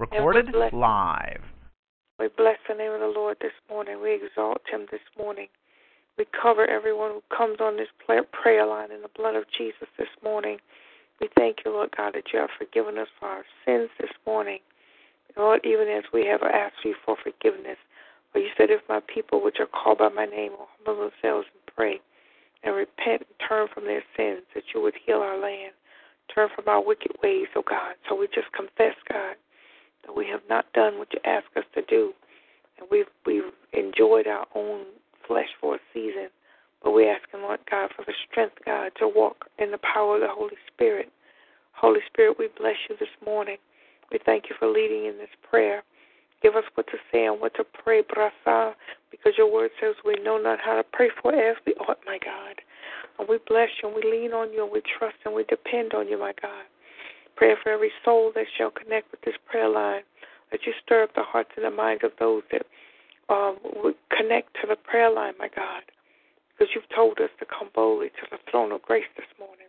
Recorded we bless- live. We bless the name of the Lord this morning. We exalt him this morning. We cover everyone who comes on this prayer prayer line in the blood of Jesus this morning. We thank you, Lord God, that you have forgiven us for our sins this morning. Lord, even as we have asked you for forgiveness. For you said, if my people, which are called by my name, will humble themselves and pray and repent and turn from their sins, that you would heal our land, turn from our wicked ways, oh God. So we just confess, God, that we have not done what you ask us to do, and we've we've enjoyed our own flesh for a season. But we're asking, Lord God, for the strength, God, to walk in the power of the Holy Spirit. Holy Spirit, we bless you this morning. We thank you for leading in this prayer. Give us what to say and what to pray, brasa, because your word says we know not how to pray for as we ought, my God. And we bless you and we lean on you and we trust and we depend on you, my God. Pray for every soul that shall connect with this prayer line, that you stir up the hearts and the minds of those that um, would connect to the prayer line, my God, because you've told us to come boldly to the throne of grace this morning.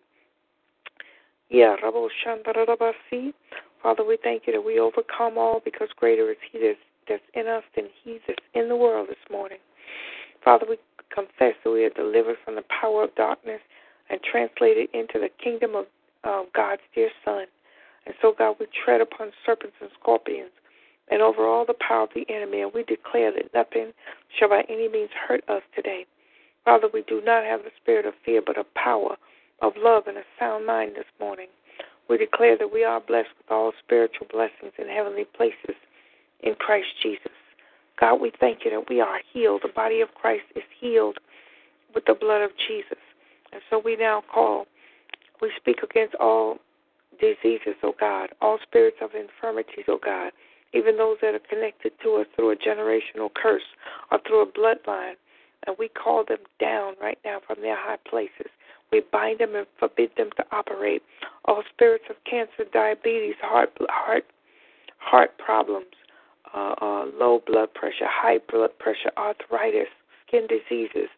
Yeah. Father, we thank you that we overcome all because greater is He that's, that's in us than He that's in the world this morning. Father, we confess that we are delivered from the power of darkness and translated into the kingdom of uh, God's dear Son. And so, God, we tread upon serpents and scorpions and over all the power of the enemy, and we declare that nothing shall by any means hurt us today. Father, we do not have the spirit of fear, but of power, of love, and a sound mind this morning. We declare that we are blessed with all spiritual blessings in heavenly places in Christ Jesus. God, we thank you that we are healed. The body of Christ is healed with the blood of Jesus. And so we now call, we speak against all diseases, oh God, all spirits of infirmities, oh God, even those that are connected to us through a generational curse or through a bloodline. And we call them down right now from their high places. We bind them and forbid them to operate. All spirits of cancer, diabetes, heart, heart, heart problems, uh, uh, low blood pressure, high blood pressure, arthritis, skin diseases.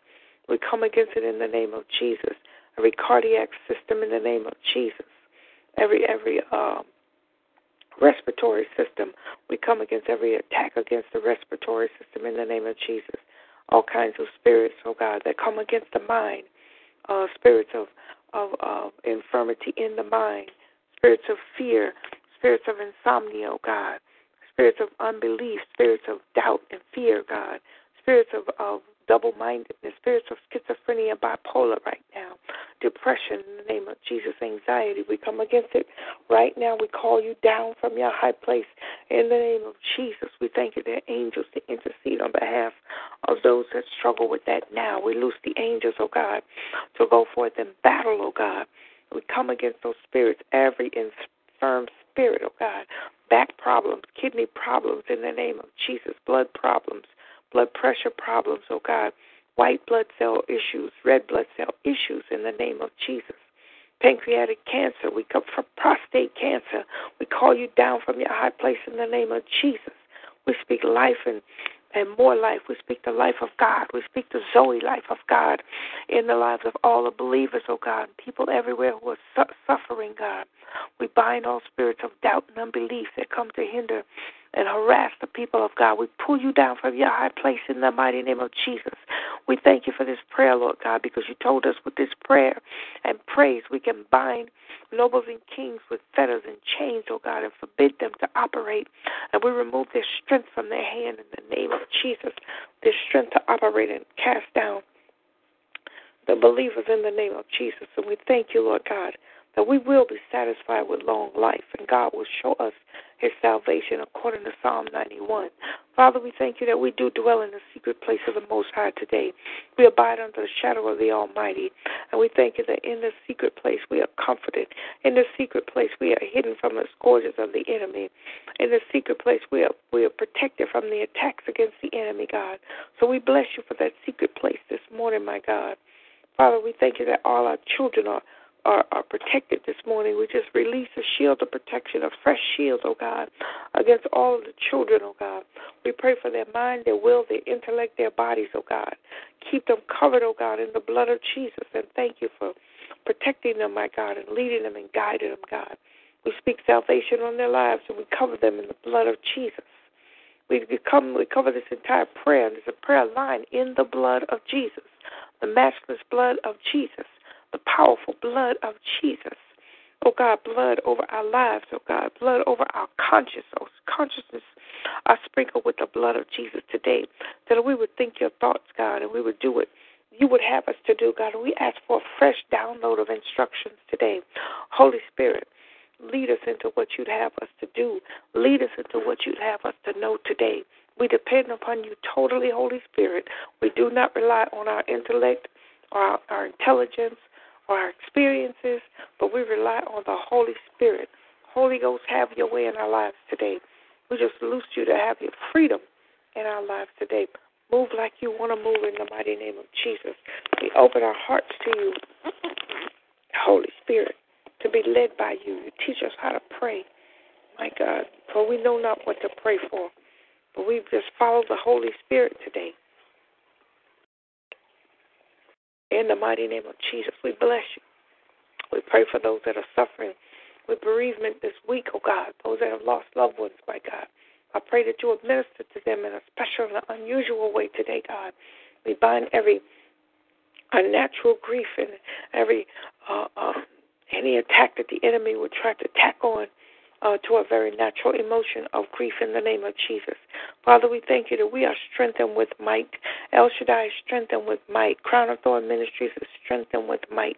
We come against it in the name of Jesus. Every cardiac system in the name of Jesus. Every every um, respiratory system. We come against every attack against the respiratory system in the name of Jesus. All kinds of spirits, oh God, that come against the mind. Uh, spirits of, of, of infirmity in the mind. Spirits of fear. Spirits of insomnia, oh God. Spirits of unbelief. Spirits of doubt and fear, God. Spirits of, of double mindedness. Spirits of schizophrenia, bipolar right now depression in the name of Jesus, anxiety. We come against it right now. We call you down from your high place in the name of Jesus. We thank you, are angels to intercede on behalf of those that struggle with that now. We loose the angels, oh God, to go forth and battle, oh God. We come against those spirits, every infirm spirit, oh God, back problems, kidney problems in the name of Jesus, blood problems, blood pressure problems, oh God white blood cell issues, red blood cell issues in the name of Jesus. Pancreatic cancer, we come from prostate cancer. We call you down from your high place in the name of Jesus. We speak life and and more life. We speak the life of God. We speak the Zoe life of God in the lives of all the believers, oh God, people everywhere who are su- suffering, God. We bind all spirits of doubt and unbelief that come to hinder and harass the people of God. We pull you down from your high place in the mighty name of Jesus. We thank you for this prayer, Lord God, because you told us with this prayer and praise we can bind nobles and kings with fetters and chains, oh God, and forbid them to operate. And we remove their strength from their hand in the name of Jesus, their strength to operate and cast down the believers in the name of Jesus. And we thank you, Lord God, that we will be satisfied with long life, and God will show us his salvation according to Psalm 91. Father, we thank you that we do dwell in the secret place of the Most High today. We abide under the shadow of the Almighty. And we thank you that in the secret place we are comforted. In the secret place we are hidden from the scourges of the enemy. In the secret place we are, we are protected from the attacks against the enemy, God. So we bless you for that secret place this morning, my God. Father, we thank you that all our children are are, are protected this morning. We just release a shield of protection, a fresh shield, oh God, against all the children, oh God. We pray for their mind, their will, their intellect, their bodies, oh God. Keep them covered, oh God, in the blood of Jesus. And thank you for protecting them, my God, and leading them and guiding them, God. We speak salvation on their lives and we cover them in the blood of Jesus. We come, we cover this entire prayer, and there's a prayer line in the blood of Jesus, the matchless blood of Jesus the powerful blood of Jesus. Oh God, blood over our lives, oh God, blood over our conscience, oh, consciousness are sprinkled with the blood of Jesus today. That we would think your thoughts, God, and we would do it you would have us to do, God. We ask for a fresh download of instructions today. Holy Spirit, lead us into what you'd have us to do. Lead us into what you'd have us to know today. We depend upon you totally, Holy Spirit. We do not rely on our intellect or our, our intelligence or our experiences, but we rely on the Holy Spirit. Holy Ghost, have your way in our lives today. We just loose you to have your freedom in our lives today. Move like you want to move in the mighty name of Jesus. We open our hearts to you, Holy Spirit, to be led by you. You teach us how to pray, my God, for we know not what to pray for. But we just follow the Holy Spirit today. In the mighty name of Jesus, we bless you. We pray for those that are suffering with bereavement this week, oh God, those that have lost loved ones, my God. I pray that you will minister to them in a special and unusual way today, God. We bind every unnatural grief and every uh, uh, any attack that the enemy would try to tack on uh, to a very natural emotion of grief in the name of Jesus. Father, we thank you that we are strengthened with might. El Shaddai is strengthened with might. Crown of Thorn Ministries is strengthened with might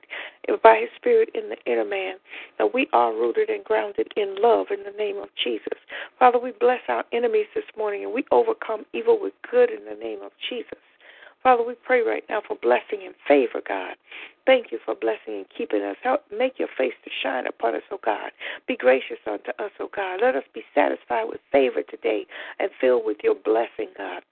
by His Spirit in the inner man. That we are rooted and grounded in love in the name of Jesus. Father, we bless our enemies this morning and we overcome evil with good in the name of Jesus. Father, we pray right now for blessing and favor, God. Thank you for blessing and keeping us. Help make your face to shine upon us, O God. Be gracious unto us, O God. Let us be satisfied with favor today and filled with your blessing, God.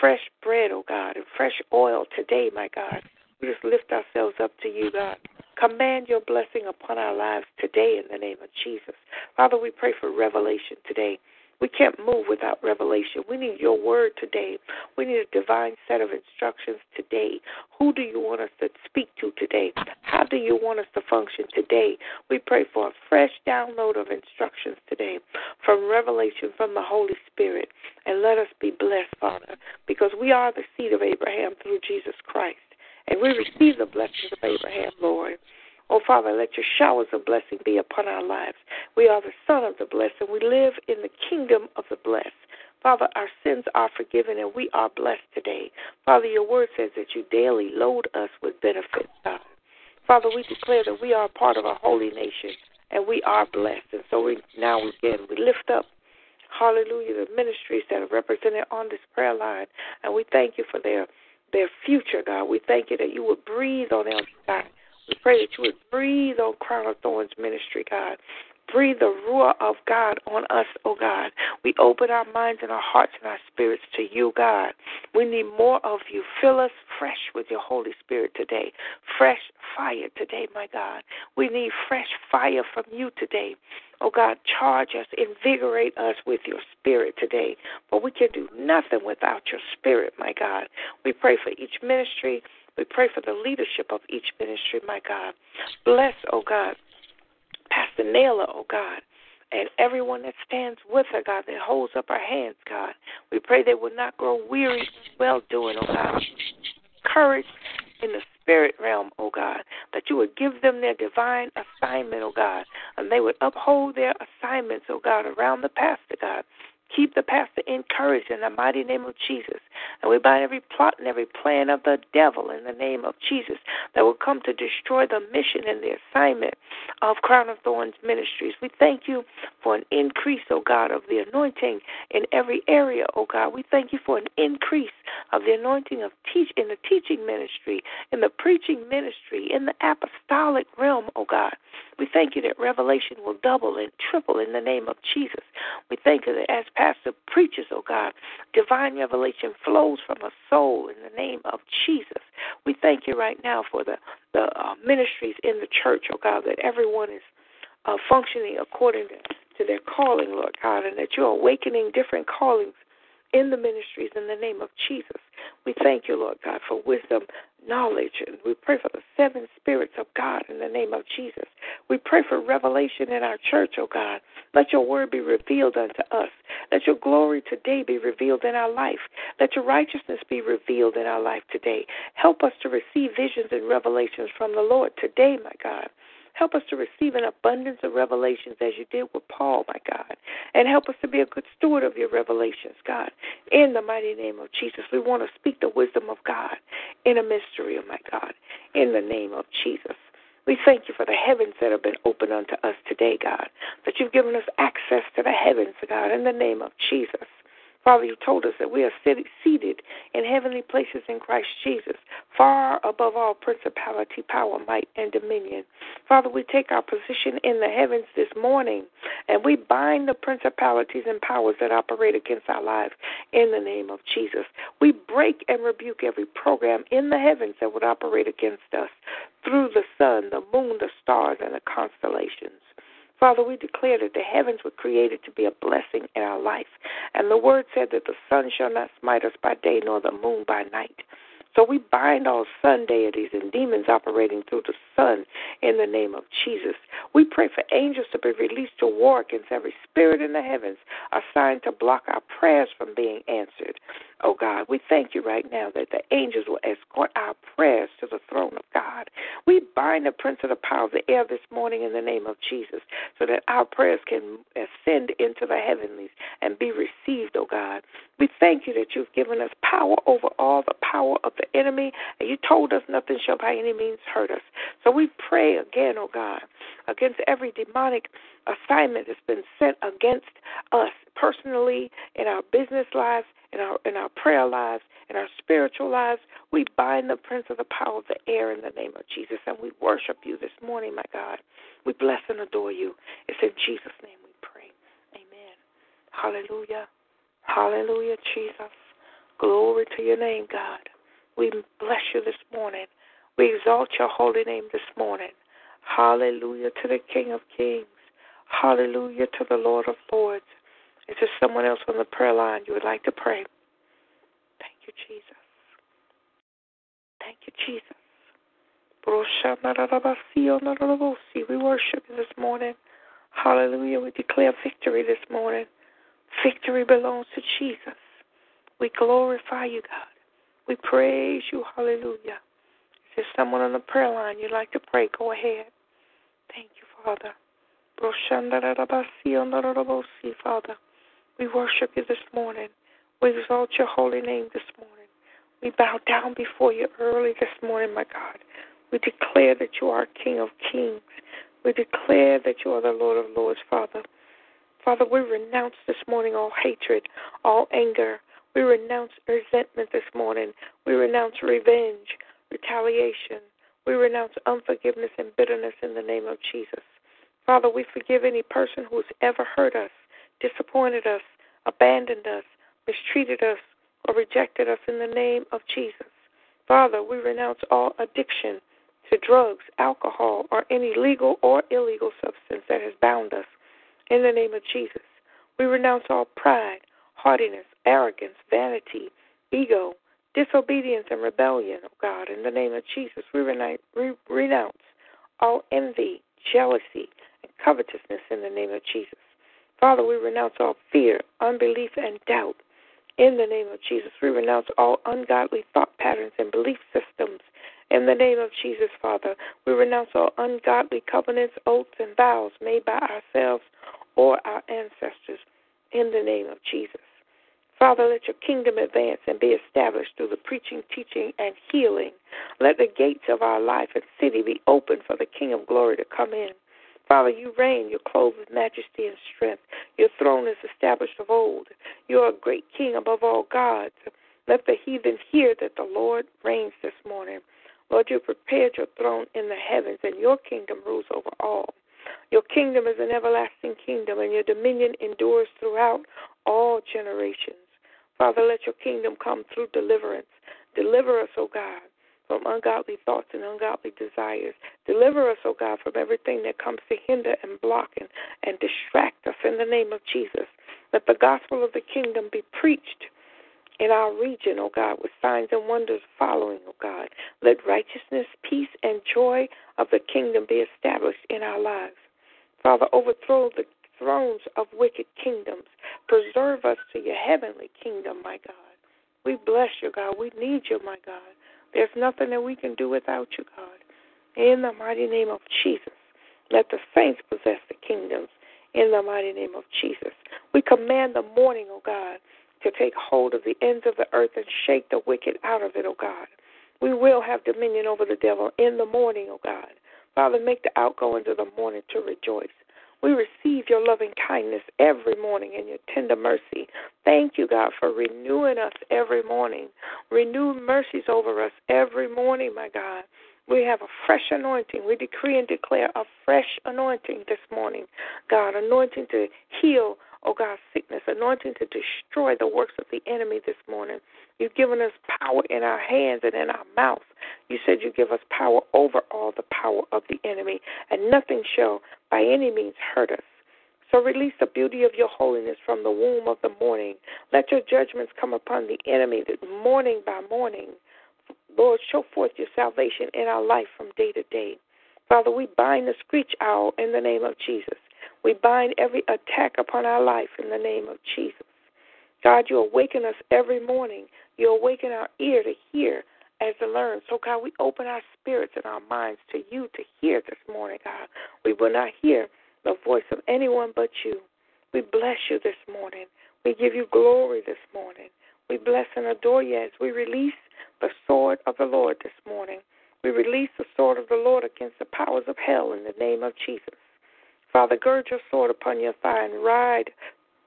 Fresh bread, O God, and fresh oil today, my God. We just lift ourselves up to you, God. Command your blessing upon our lives today in the name of Jesus. Father, we pray for revelation today. We can't move without revelation. We need your word today. We need a divine set of instructions today. Who do you want us to speak to today? How do you want us to function today? We pray for a fresh download of instructions today from revelation from the Holy Spirit. And let us be blessed, Father, because we are the seed of Abraham through Jesus Christ. And we receive the blessings of Abraham, Lord. Oh, Father, let your showers of blessing be upon our lives. We are the son of the blessed, and we live in the kingdom of the blessed. Father, our sins are forgiven, and we are blessed today. Father, your word says that you daily load us with benefits, God. Father, we declare that we are part of a holy nation, and we are blessed. And so we now again we lift up hallelujah, the ministries that are represented on this prayer line. And we thank you for their their future, God. We thank you that you would breathe on them, God. We pray that you would breathe on Crown of Thorns ministry, God. Breathe the ruah of God on us, oh God. We open our minds and our hearts and our spirits to you, God. We need more of you. Fill us fresh with your Holy Spirit today. Fresh fire today, my God. We need fresh fire from you today. Oh God, charge us, invigorate us with your spirit today. But we can do nothing without your spirit, my God. We pray for each ministry we pray for the leadership of each ministry, my God. Bless, oh God, Pastor Naila, oh God, and everyone that stands with her, God, that holds up her hands, God. We pray they will not grow weary well doing, oh God. Courage in the spirit realm, oh God, that you would give them their divine assignment, oh God, and they would uphold their assignments, oh God, around the pastor, God. Keep the pastor encouraged in the mighty name of Jesus. And we bind every plot and every plan of the devil in the name of Jesus that will come to destroy the mission and the assignment of Crown of Thorns Ministries. We thank you for an increase, O oh God, of the anointing in every area, O oh God. We thank you for an increase of the anointing of teach in the teaching ministry, in the preaching ministry, in the apostolic realm, O oh God. We thank you that revelation will double and triple in the name of Jesus. We thank you that as Pastor preaches, oh God, divine revelation flows from a soul in the name of Jesus. We thank you right now for the, the uh, ministries in the church, oh God, that everyone is uh, functioning according to, to their calling, Lord God, and that you're awakening different callings in the ministries in the name of Jesus. We thank you, Lord God, for wisdom, knowledge, and we pray for the seven spirits of God in the name of Jesus. We pray for revelation in our church, oh God. Let your word be revealed unto us. Let your glory today be revealed in our life. Let your righteousness be revealed in our life today. Help us to receive visions and revelations from the Lord today, my God. Help us to receive an abundance of revelations as you did with Paul, my God. And help us to be a good steward of your revelations, God. In the mighty name of Jesus, we want to speak the wisdom of God in a mystery, oh my God. In the name of Jesus. We thank you for the heavens that have been opened unto us today, God. That you've given us access to the heavens, God, in the name of Jesus. Father, you told us that we are seated in heavenly places in Christ Jesus, far above all principality, power, might, and dominion. Father, we take our position in the heavens this morning, and we bind the principalities and powers that operate against our lives in the name of Jesus. We break and rebuke every program in the heavens that would operate against us through the sun, the moon, the stars, and the constellations. Father, we declare that the heavens were created to be a blessing in our life. And the word said that the sun shall not smite us by day nor the moon by night. So we bind all sun deities and demons operating through the sun in the name of Jesus. We pray for angels to be released to war against every spirit in the heavens assigned to block our prayers from being answered. Oh God, we thank you right now that the angels will escort our prayers to the throne of God. We bind the prince of the power of the air this morning in the name of Jesus so that our prayers can ascend into the heavenlies and be received, oh God. We thank you that you've given us power over all the power of the enemy, and you told us nothing shall by any means hurt us. So we pray again, oh God, against every demonic assignment that's been sent against us personally in our business lives in our in our prayer lives, in our spiritual lives. We bind the prince of the power of the air in the name of Jesus, and we worship you this morning, my God. We bless and adore you. It's in Jesus' name we pray. Amen. Hallelujah. Hallelujah, Jesus. Glory to your name, God. We bless you this morning. We exalt your holy name this morning. Hallelujah to the King of Kings. Hallelujah to the Lord of Lords. Is there someone else on the prayer line you would like to pray? Thank you, Jesus. Thank you, Jesus. We worship you this morning. Hallelujah. We declare victory this morning. Victory belongs to Jesus. We glorify you, God. We praise you. Hallelujah. Is there someone on the prayer line you'd like to pray? Go ahead. Thank you, Father. Father. We worship you this morning. We exalt your holy name this morning. We bow down before you early this morning, my God. We declare that you are King of kings. We declare that you are the Lord of lords, Father. Father, we renounce this morning all hatred, all anger. We renounce resentment this morning. We renounce revenge, retaliation. We renounce unforgiveness and bitterness in the name of Jesus. Father, we forgive any person who has ever hurt us, disappointed us, abandoned us, mistreated us, or rejected us in the name of Jesus. Father, we renounce all addiction to drugs, alcohol, or any legal or illegal substance that has bound us in the name of Jesus. We renounce all pride, haughtiness, arrogance, vanity, ego, disobedience, and rebellion, oh God. In the name of Jesus, we renounce all envy, jealousy, and covetousness in the name of Jesus. Father, we renounce all fear, unbelief, and doubt. In the name of Jesus, we renounce all ungodly thought patterns and belief systems. In the name of Jesus, Father, we renounce all ungodly covenants, oaths, and vows made by ourselves or our ancestors. In the name of Jesus. Father, let your kingdom advance and be established through the preaching, teaching, and healing. Let the gates of our life and city be open for the King of glory to come in. Father, you reign. You're clothed with majesty and strength. Your throne is established of old. You are a great king above all gods. Let the heathen hear that the Lord reigns this morning. Lord, you prepared your throne in the heavens, and your kingdom rules over all. Your kingdom is an everlasting kingdom, and your dominion endures throughout all generations. Father, let your kingdom come through deliverance. Deliver us, O God, from ungodly thoughts and ungodly desires. Deliver us, O God, from everything that comes to hinder and block and, and distract us in the name of Jesus. Let the gospel of the kingdom be preached in our region, O God, with signs and wonders following, O God. Let righteousness, peace, and joy of the kingdom be established in our lives. Father, overthrow the thrones of wicked kingdoms. Preserve us to your heavenly kingdom, my God. We bless you, God. We need you, my God. There's nothing that we can do without you, God. In the mighty name of Jesus, let the saints possess the kingdoms. In the mighty name of Jesus, we command the morning, O God, to take hold of the ends of the earth and shake the wicked out of it, O God. We will have dominion over the devil in the morning, O God. Father, make the outgoings of the morning to rejoice. We receive your loving kindness every morning and your tender mercy. Thank you, God, for renewing us every morning. Renew mercies over us every morning, my God. We have a fresh anointing. We decree and declare a fresh anointing this morning, God, anointing to heal oh God, sickness, anointing to destroy the works of the enemy this morning. You've given us power in our hands and in our mouth. You said you give us power over all the power of the enemy, and nothing shall by any means hurt us. So release the beauty of your holiness from the womb of the morning. Let your judgments come upon the enemy that morning by morning. Lord, show forth your salvation in our life from day to day. Father, we bind the screech owl in the name of Jesus. We bind every attack upon our life in the name of Jesus. God, you awaken us every morning. You awaken our ear to hear as to learn. So, God, we open our spirits and our minds to you to hear this morning, God. We will not hear the voice of anyone but you. We bless you this morning. We give you glory this morning. We bless and adore you as we release the sword of the Lord this morning. We release the sword of the Lord against the powers of hell in the name of Jesus. Father, gird your sword upon your thigh and ride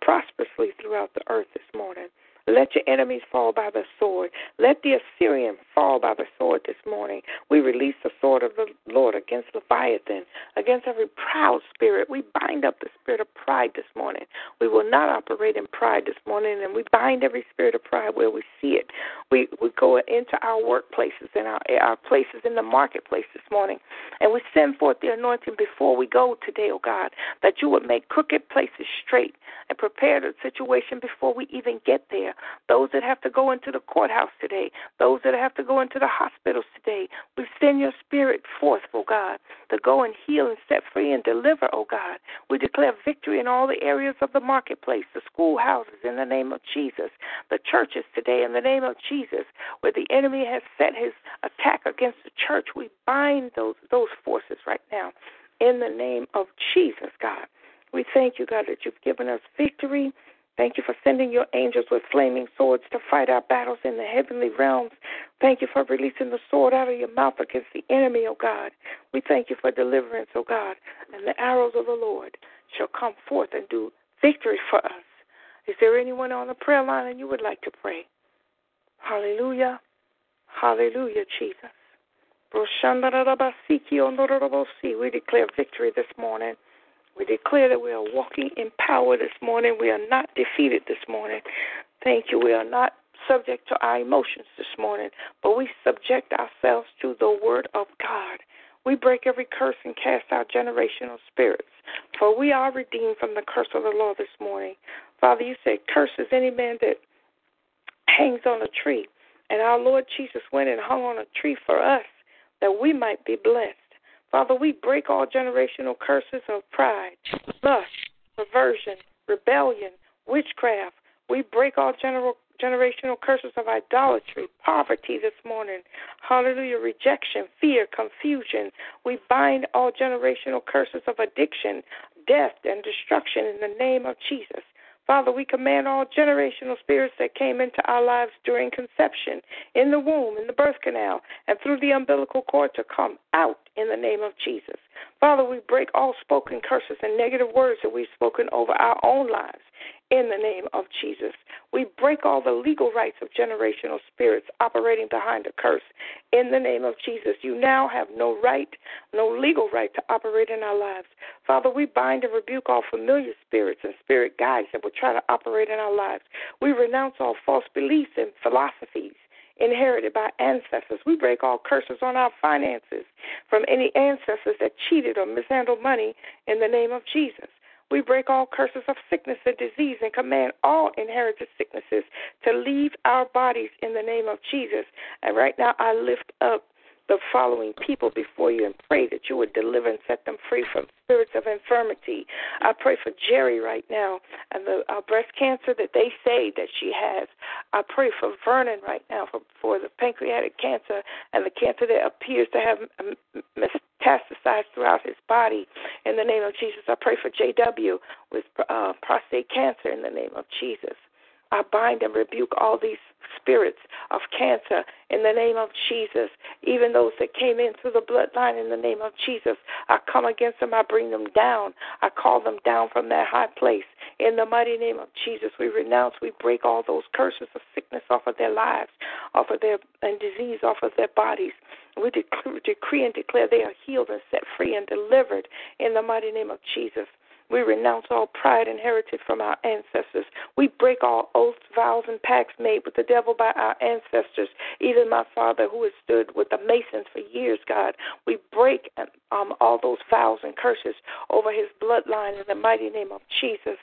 prosperously throughout the earth this morning. Let your enemies fall by the sword. Let the Assyrian fall by the sword this morning. We release the sword of the Lord against Leviathan, against every proud spirit. We bind up the spirit of pride this morning. We will not operate in pride this morning, and we bind every spirit of pride where we see it. We we go into our workplaces and our our places in the marketplace this morning, and we send forth the anointing before we go today, oh God, that you would make crooked places straight and prepare the situation before we even get there those that have to go into the courthouse today, those that have to go into the hospitals today. We send your spirit forth, oh God, to go and heal and set free and deliver, oh God. We declare victory in all the areas of the marketplace, the schoolhouses in the name of Jesus, the churches today in the name of Jesus, where the enemy has set his attack against the church. We bind those those forces right now in the name of Jesus, God. We thank you, God, that you've given us victory Thank you for sending your angels with flaming swords to fight our battles in the heavenly realms. Thank you for releasing the sword out of your mouth against the enemy, O God. We thank you for deliverance, O God. And the arrows of the Lord shall come forth and do victory for us. Is there anyone on the prayer line and you would like to pray? Hallelujah. Hallelujah, Jesus. We declare victory this morning. We declare that we are walking in power this morning. We are not defeated this morning. Thank you. We are not subject to our emotions this morning, but we subject ourselves to the Word of God. We break every curse and cast out generational spirits, for we are redeemed from the curse of the law this morning. Father, you said, Curse is any man that hangs on a tree. And our Lord Jesus went and hung on a tree for us that we might be blessed. Father, we break all generational curses of pride, lust, perversion, rebellion, witchcraft. We break all general, generational curses of idolatry, poverty this morning. Hallelujah. Rejection, fear, confusion. We bind all generational curses of addiction, death, and destruction in the name of Jesus. Father, we command all generational spirits that came into our lives during conception, in the womb, in the birth canal, and through the umbilical cord to come out in the name of Jesus. Father, we break all spoken curses and negative words that we've spoken over our own lives in the name of Jesus. We break all the legal rights of generational spirits operating behind a curse in the name of Jesus. You now have no right, no legal right to operate in our lives. Father, we bind and rebuke all familiar spirits and spirit guides that would try to operate in our lives. We renounce all false beliefs and philosophies inherited by ancestors. We break all curses on our finances from any ancestors that cheated or mishandled money in the name of Jesus. We break all curses of sickness and disease and command all inherited sicknesses to leave our bodies in the name of Jesus. And right now, I lift up the following people before you and pray that you would deliver and set them free from spirits of infirmity. I pray for Jerry right now and the uh, breast cancer that they say that she has. I pray for Vernon right now for, for the pancreatic cancer and the cancer that appears to have metastasized throughout his body. In the name of Jesus, I pray for JW with uh, prostate cancer in the name of Jesus. I bind and rebuke all these spirits of cancer in the name of Jesus. Even those that came in through the bloodline in the name of Jesus, I come against them. I bring them down. I call them down from that high place. In the mighty name of Jesus, we renounce, we break all those curses of sickness off of their lives, off of their and disease off of their bodies. We decree, decree and declare they are healed and set free and delivered in the mighty name of Jesus. We renounce all pride inherited from our ancestors. We break all oaths, vows, and pacts made with the devil by our ancestors. Even my father, who has stood with the Masons for years, God, we break um, all those vows and curses over his bloodline in the mighty name of Jesus.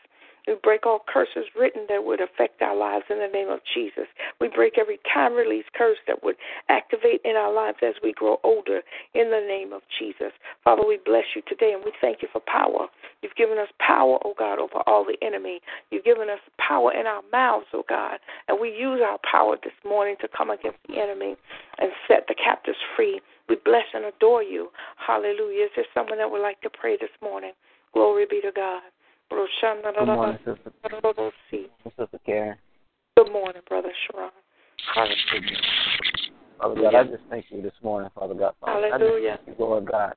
We break all curses written that would affect our lives in the name of Jesus. We break every time release curse that would activate in our lives as we grow older in the name of Jesus. Father, we bless you today and we thank you for power. You've given us power, oh God, over all the enemy. You've given us power in our mouths, oh God, and we use our power this morning to come against the enemy and set the captives free. We bless and adore you. Hallelujah. Is there someone that would like to pray this morning? Glory be to God. Good morning, Sister. Sister Karen. Good morning, Brother Sharon. Hallelujah. Father God, I just thank you this morning, Father God. Father, Hallelujah. I just thank you, Lord God.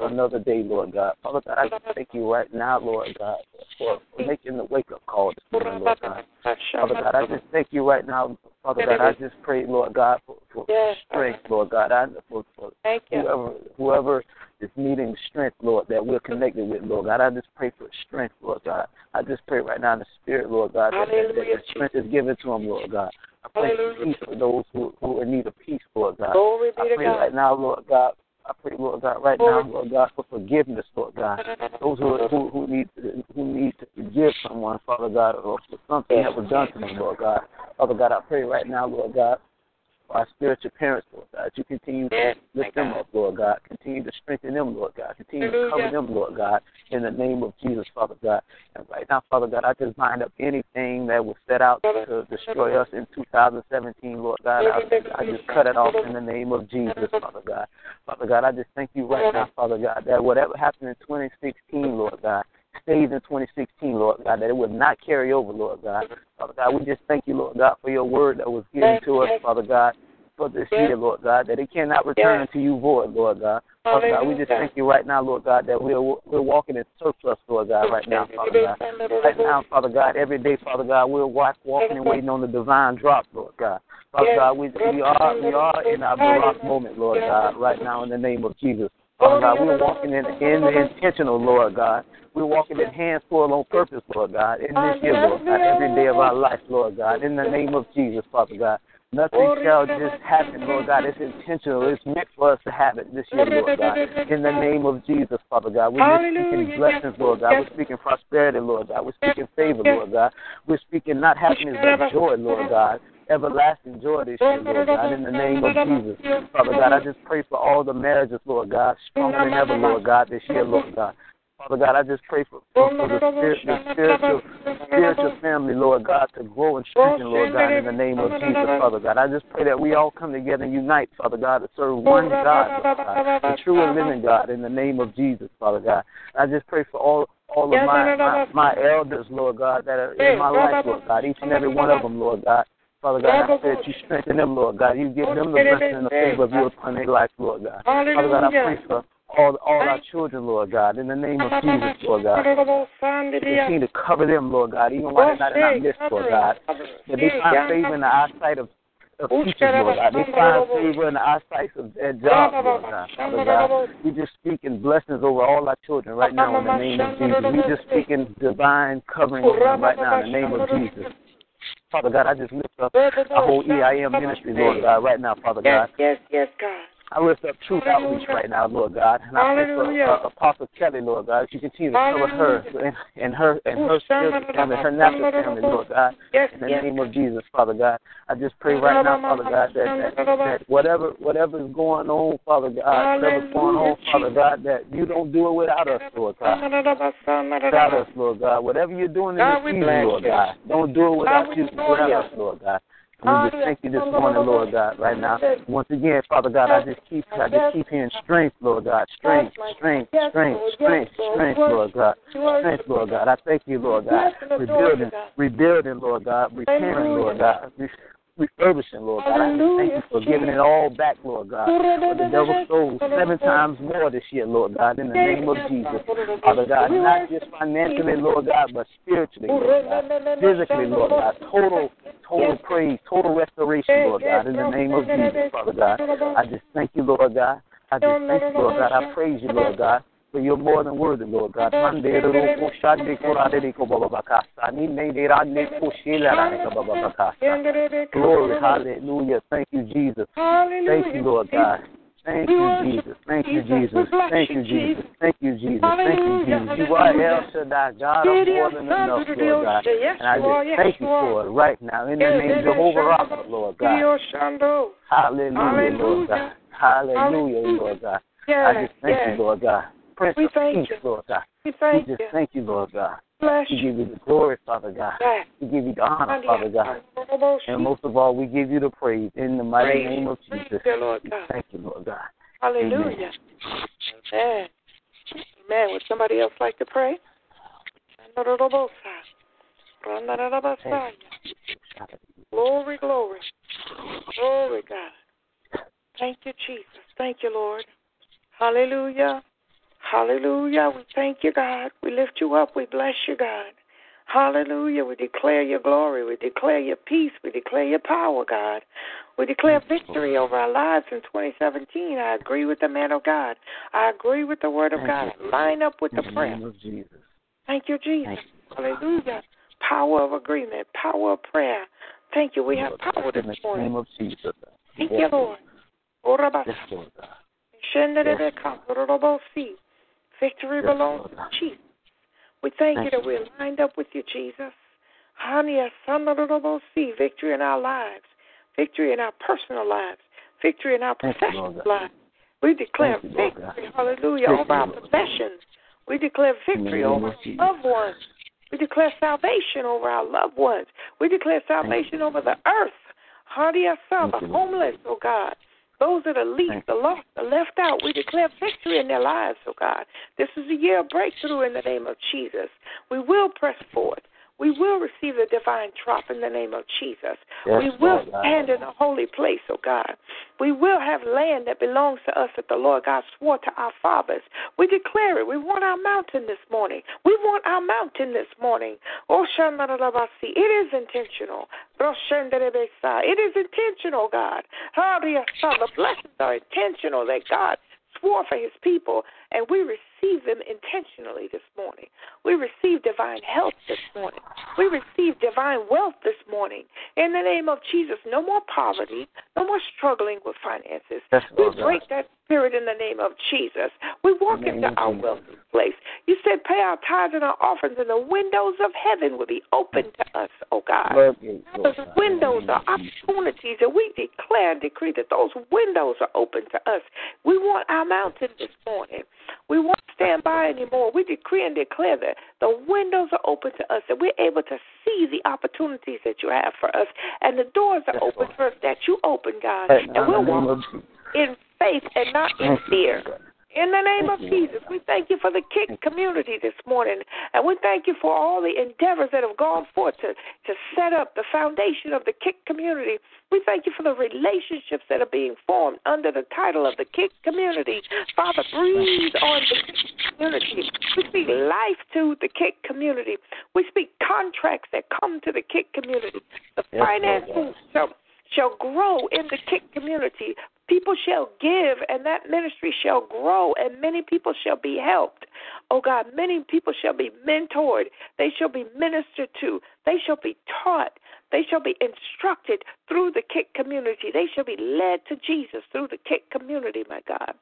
Another, day, Lord God. Father God, I just thank you right now, Lord God, for, making the wake up call this morning, Lord God. Father God, I just thank you right now, Father God. I just pray, Lord God, for, for strength, Lord God. I, for, for whoever whoever is needing strength, Lord, that we're connected with, Lord God. I just pray for strength, Lord God. I just pray right now in the Spirit, Lord God, that, that, that the strength is given to them, Lord God. I pray for peace for those who, who are in need of peace, Lord God. I pray right now, Lord God, I pray, Lord God, right now, Lord God, for forgiveness, Lord God. Those who who, who need who need to forgive someone, Father God, or for something that was done to them, Lord God. Father God, I pray right now, Lord God, our spiritual parents, Lord God, you continue to lift them up, Lord God. Continue to strengthen them, Lord God. Continue to cover them, Lord God, in the name of Jesus, Father God. And right now, Father God, I just bind up anything that was set out to destroy us in 2017, Lord God. I, I just cut it off in the name of Jesus, Father God. Father God, I just thank you right now, Father God, that whatever happened in 2016, Lord God, stays in 2016, Lord God, that it will not carry over, Lord God. Father God, we just thank you, Lord God, for your word that was given to us, Father God, for this year, Lord God, that it cannot return to you void, Lord God. Father God, we just thank you right now, Lord God, that we're we're walking in surplus, Lord God, right now, Father God. Right now, Father God, every day, Father God, we're walk, walking and waiting on the divine drop, Lord God. Father God, we, we are we are in our Barak moment, Lord God, right now in the name of Jesus. Father God, we're walking in, in the intentional, Lord God. We're walking in hands full on purpose, Lord God, in this year, Lord God, every day of our life, Lord God, in the name of Jesus, Father God. Nothing shall just happen, Lord God. It's intentional. It's meant for us to have it this year, Lord God. In the name of Jesus, Father God. We're speaking blessings, Lord God. We're speaking prosperity, Lord God. We're speaking favor, Lord God. We're speaking not happiness, but joy, Lord God everlasting joy this year, Lord God, in the name of Jesus. Father God, I just pray for all the marriages, Lord God, stronger than ever, Lord God, this year, Lord God. Father God, I just pray for, for, the, spirit, the spiritual spiritual family, Lord God, to grow and strengthen, Lord God, in the name of Jesus, Father God. I just pray that we all come together and unite, Father God, to serve one God, Lord God, the true and living God, in the name of Jesus, Father God. I just pray for all all of my, my, my elders, Lord God, that are in my life, Lord God, each and every one of them, Lord God. Father God, I pray that you strengthen them, Lord God. You give them the blessing and the favor of you upon their life, Lord God. Father God, I pray for all all our children, Lord God, in the name of Jesus, Lord God. We continue to cover them, Lord God, even while they're not in our midst, Lord God. That they find favor in the eyesight of of teachers, Lord God. They find favor in the eyesight of their jobs, Lord God. Father God, we just speaking blessings over all our children right now in the name of Jesus. We just speaking divine covering over them right now in the name of Jesus. Father God, I just lift up our whole EIM ministry, Lord God, right now, Father God. Yes, yes, God. I lift up Truth Outreach right now, Lord God. And I lift up uh, Apostle Kelly, Lord God. You continue to cover her and, and her and her spiritual family, her natural family, Lord God. In the name of Jesus, Father God. I just pray right now, Father God, that, that, that whatever whatever is going on, Father God, whatever's going on, Father God, that you don't do it without us, Lord God. Without us, Lord God. Whatever you're doing in this season, Lord God, don't do it without you, without us, Lord God. We just thank you this morning, Lord God, right now. Once again, Father God, I just keep I just keep hearing strength, Lord God. Strength, strength, strength, strength, strength, Lord God. Strength, Lord God. I thank you, Lord God. Rebuilding, rebuilding, Lord God. Repairing, Lord God refurbishing, Lord God. I thank you for giving it all back, Lord God. For the devil stole seven times more this year, Lord God, in the name of Jesus. Father God, not just financially, Lord God, but spiritually, Lord God. Physically, Lord God. Total, total praise, total restoration, Lord God, in the name of Jesus, Father God. I just thank you, Lord God. I just thank you, Lord God. I praise you, Lord God. For you're more than worthy, Lord God. Glory, hallelujah. Thank you, Jesus. Thank you, Lord God. Thank you, Jesus. Thank you, Jesus. Thank you, Jesus. Thank you, Jesus. Thank you, Jesus. You are El Shaddai, God of more than enough, Lord God. And I just thank you for it right now. In the name of Jehovah Rapha, Lord God. Hallelujah, Lord God. Hallelujah, Lord God. I just thank you, Lord God. Prince we thank Peace, you. Lord God. We thank we just you. thank you, Lord God. Bless We you. give you the glory, Father God. Yes. We give you the honor, Father God. And most of all, we give you the praise in the mighty Praise name of Jesus. you, Lord God. Thank you, Lord God. Hallelujah. Amen. Amen. Would somebody else like to pray? Glory, glory. Glory, God. Thank you, Jesus. Thank you, Lord. Hallelujah. Hallelujah. We thank you, God. We lift you up. We bless you, God. Hallelujah. We declare your glory. We declare your peace. We declare your power, God. We declare victory over our lives in 2017. I agree with the man of God. I agree with the word of God. Line up with the prayer. name of Jesus. Thank you, Jesus. Hallelujah. Power of agreement, power of prayer. Thank you. We have power this In the morning. name of Jesus. Thank you, Lord. Yes, Lord God. Victory belongs to Jesus. We thank, Thank you that we're lined up with you, Jesus. Sanorobosi. Victory in our lives, victory in our personal lives, victory in our professional lives. We declare you, victory, hallelujah, over our possessions. We declare victory over our loved ones. We declare salvation over our loved ones. We declare salvation over the earth. Hadia Son, the Thank you, Lord. homeless, oh God. Those that are least, the lost, the left out, we declare victory in their lives, oh God. This is a year of breakthrough in the name of Jesus. We will press forward. We will receive the divine drop in the name of Jesus. Yes, we will Lord stand in a holy place, oh God. We will have land that belongs to us that the Lord God swore to our fathers. We declare it. We want our mountain this morning. We want our mountain this morning. Oh. It is intentional. Oh, Roshandarebesa. It is intentional, God. The blessings are intentional that God swore for his people, and we receive them intentionally this morning. We receive divine health this morning. We receive divine wealth this morning. In the name of Jesus, no more poverty, no more struggling with finances. Yes, We God. break that spirit in the name of Jesus. We walk In the name into our Jesus. wealthy place. You said, pay our tithes and our offerings, and the windows of heaven will be open to us, oh God. Those windows are opportunities, and we declare and decree that those windows are open to us. We want our mountain this morning. We won't stand by anymore. We decree and declare that the windows are open to us, and we're able to see the opportunities that you have for us, and the doors are open for us that you open, God. And we'll in the name walk in faith and not in fear. In the name of Jesus, we thank you for the kick community this morning. And we thank you for all the endeavors that have gone forth to, to set up the foundation of the kick community. We thank you for the relationships that are being formed under the title of the kick community. Father, breathe on the KIC community. We speak life to the kick community. We speak contracts that come to the kick community. The finances shall, shall grow in the kick community. People shall give, and that ministry shall grow, and many people shall be helped. Oh God, many people shall be mentored. They shall be ministered to. They shall be taught. They shall be instructed through the kick community. They shall be led to Jesus through the kick community, my God.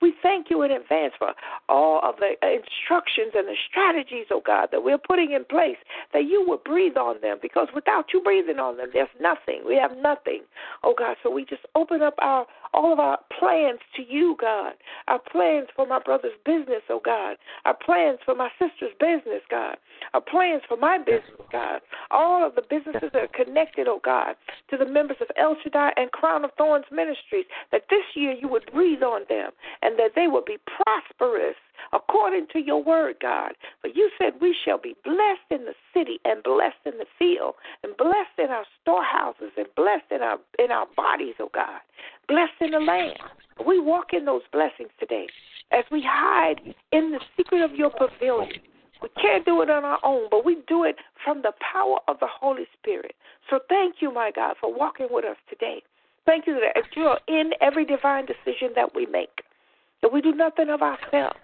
We thank you in advance for all of the instructions and the strategies, oh God, that we're putting in place, that you will breathe on them, because without you breathing on them, there's nothing. We have nothing, oh God. So we just open up our all of our plans to you, God. Our plans for my brother's business, oh God. Our plans for my sister's business, God. Our plans for my business, God. All of the businesses that are connected, oh God, to the members of El Shaddai and Crown of Thorns Ministries, that this year you would breathe on them and that they would be prosperous according to your word, God. For you said we shall be blessed in the city and blessed in the field and blessed in our storehouses and blessed in our in our bodies, oh God. Blessed in the land. We walk in those blessings today as we hide in the secret of your pavilion. We can't do it on our own, but we do it from the power of the Holy Spirit. So thank you, my God, for walking with us today. Thank you that you are in every divine decision that we make, that we do nothing of ourselves,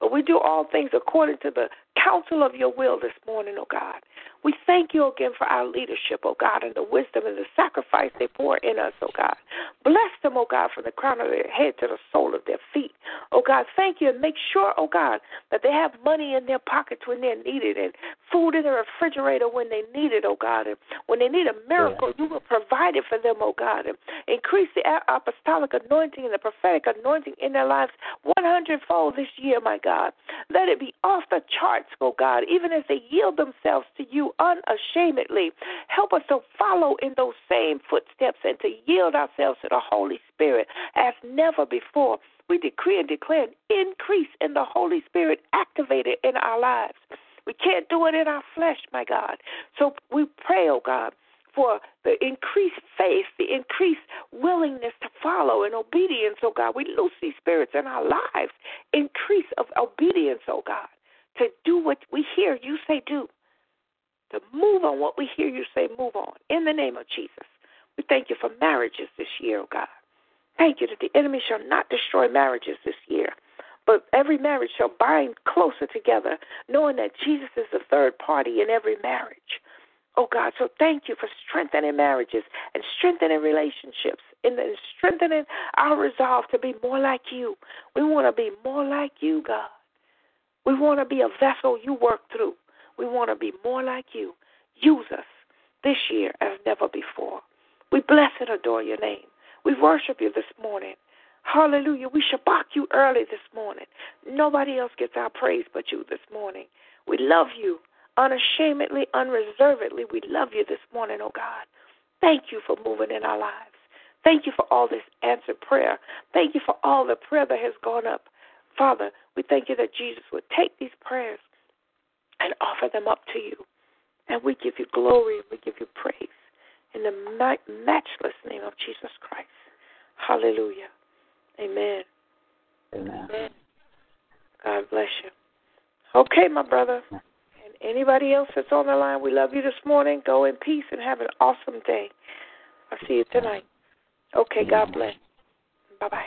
but we do all things according to the counsel of your will this morning, oh God. We thank you again for our leadership, oh God, and the wisdom and the sacrifice they pour in us, oh God. Bless them, oh God, from the crown of their head to the sole of their feet. Oh God, thank you and make sure, oh God, that they have money in their pockets when they're needed and food in the refrigerator when they need it, oh God. And when they need a miracle, you will provide it for them, oh God. And increase the apostolic anointing and the prophetic anointing in their lives 100 fold this year, my God. Let it be off the charts, oh God, even as they yield themselves to you unashamedly. Help us to follow in those same footsteps and to yield ourselves to the Holy Spirit as never before. We decree and declare an increase in the Holy Spirit activated in our lives. We can't do it in our flesh, my God. So we pray, oh God, for the increased faith, the increased willingness to follow and obedience, oh God. We loose these spirits in our lives. Increase of obedience, oh God, to do what we hear you say do to move on what we hear you say, move on. In the name of Jesus. We thank you for marriages this year, oh God. Thank you that the enemy shall not destroy marriages this year, but every marriage shall bind closer together, knowing that Jesus is the third party in every marriage. Oh God, so thank you for strengthening marriages and strengthening relationships and strengthening our resolve to be more like you. We want to be more like you, God. We want to be a vessel you work through. We want to be more like you. Use us this year as never before. We bless and adore your name. We worship you this morning. Hallelujah. We shabach you early this morning. Nobody else gets our praise but you this morning. We love you unashamedly, unreservedly. We love you this morning, oh God. Thank you for moving in our lives. Thank you for all this answered prayer. Thank you for all the prayer that has gone up. Father, we thank you that Jesus would take these prayers and offer them up to you. And we give you glory and we give you praise in the matchless name of Jesus Christ. Hallelujah. Amen. Amen. Amen. God bless you. Okay, my brother. And anybody else that's on the line, we love you this morning. Go in peace and have an awesome day. I'll see you tonight. Okay, God bless. Bye bye.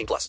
18 plus.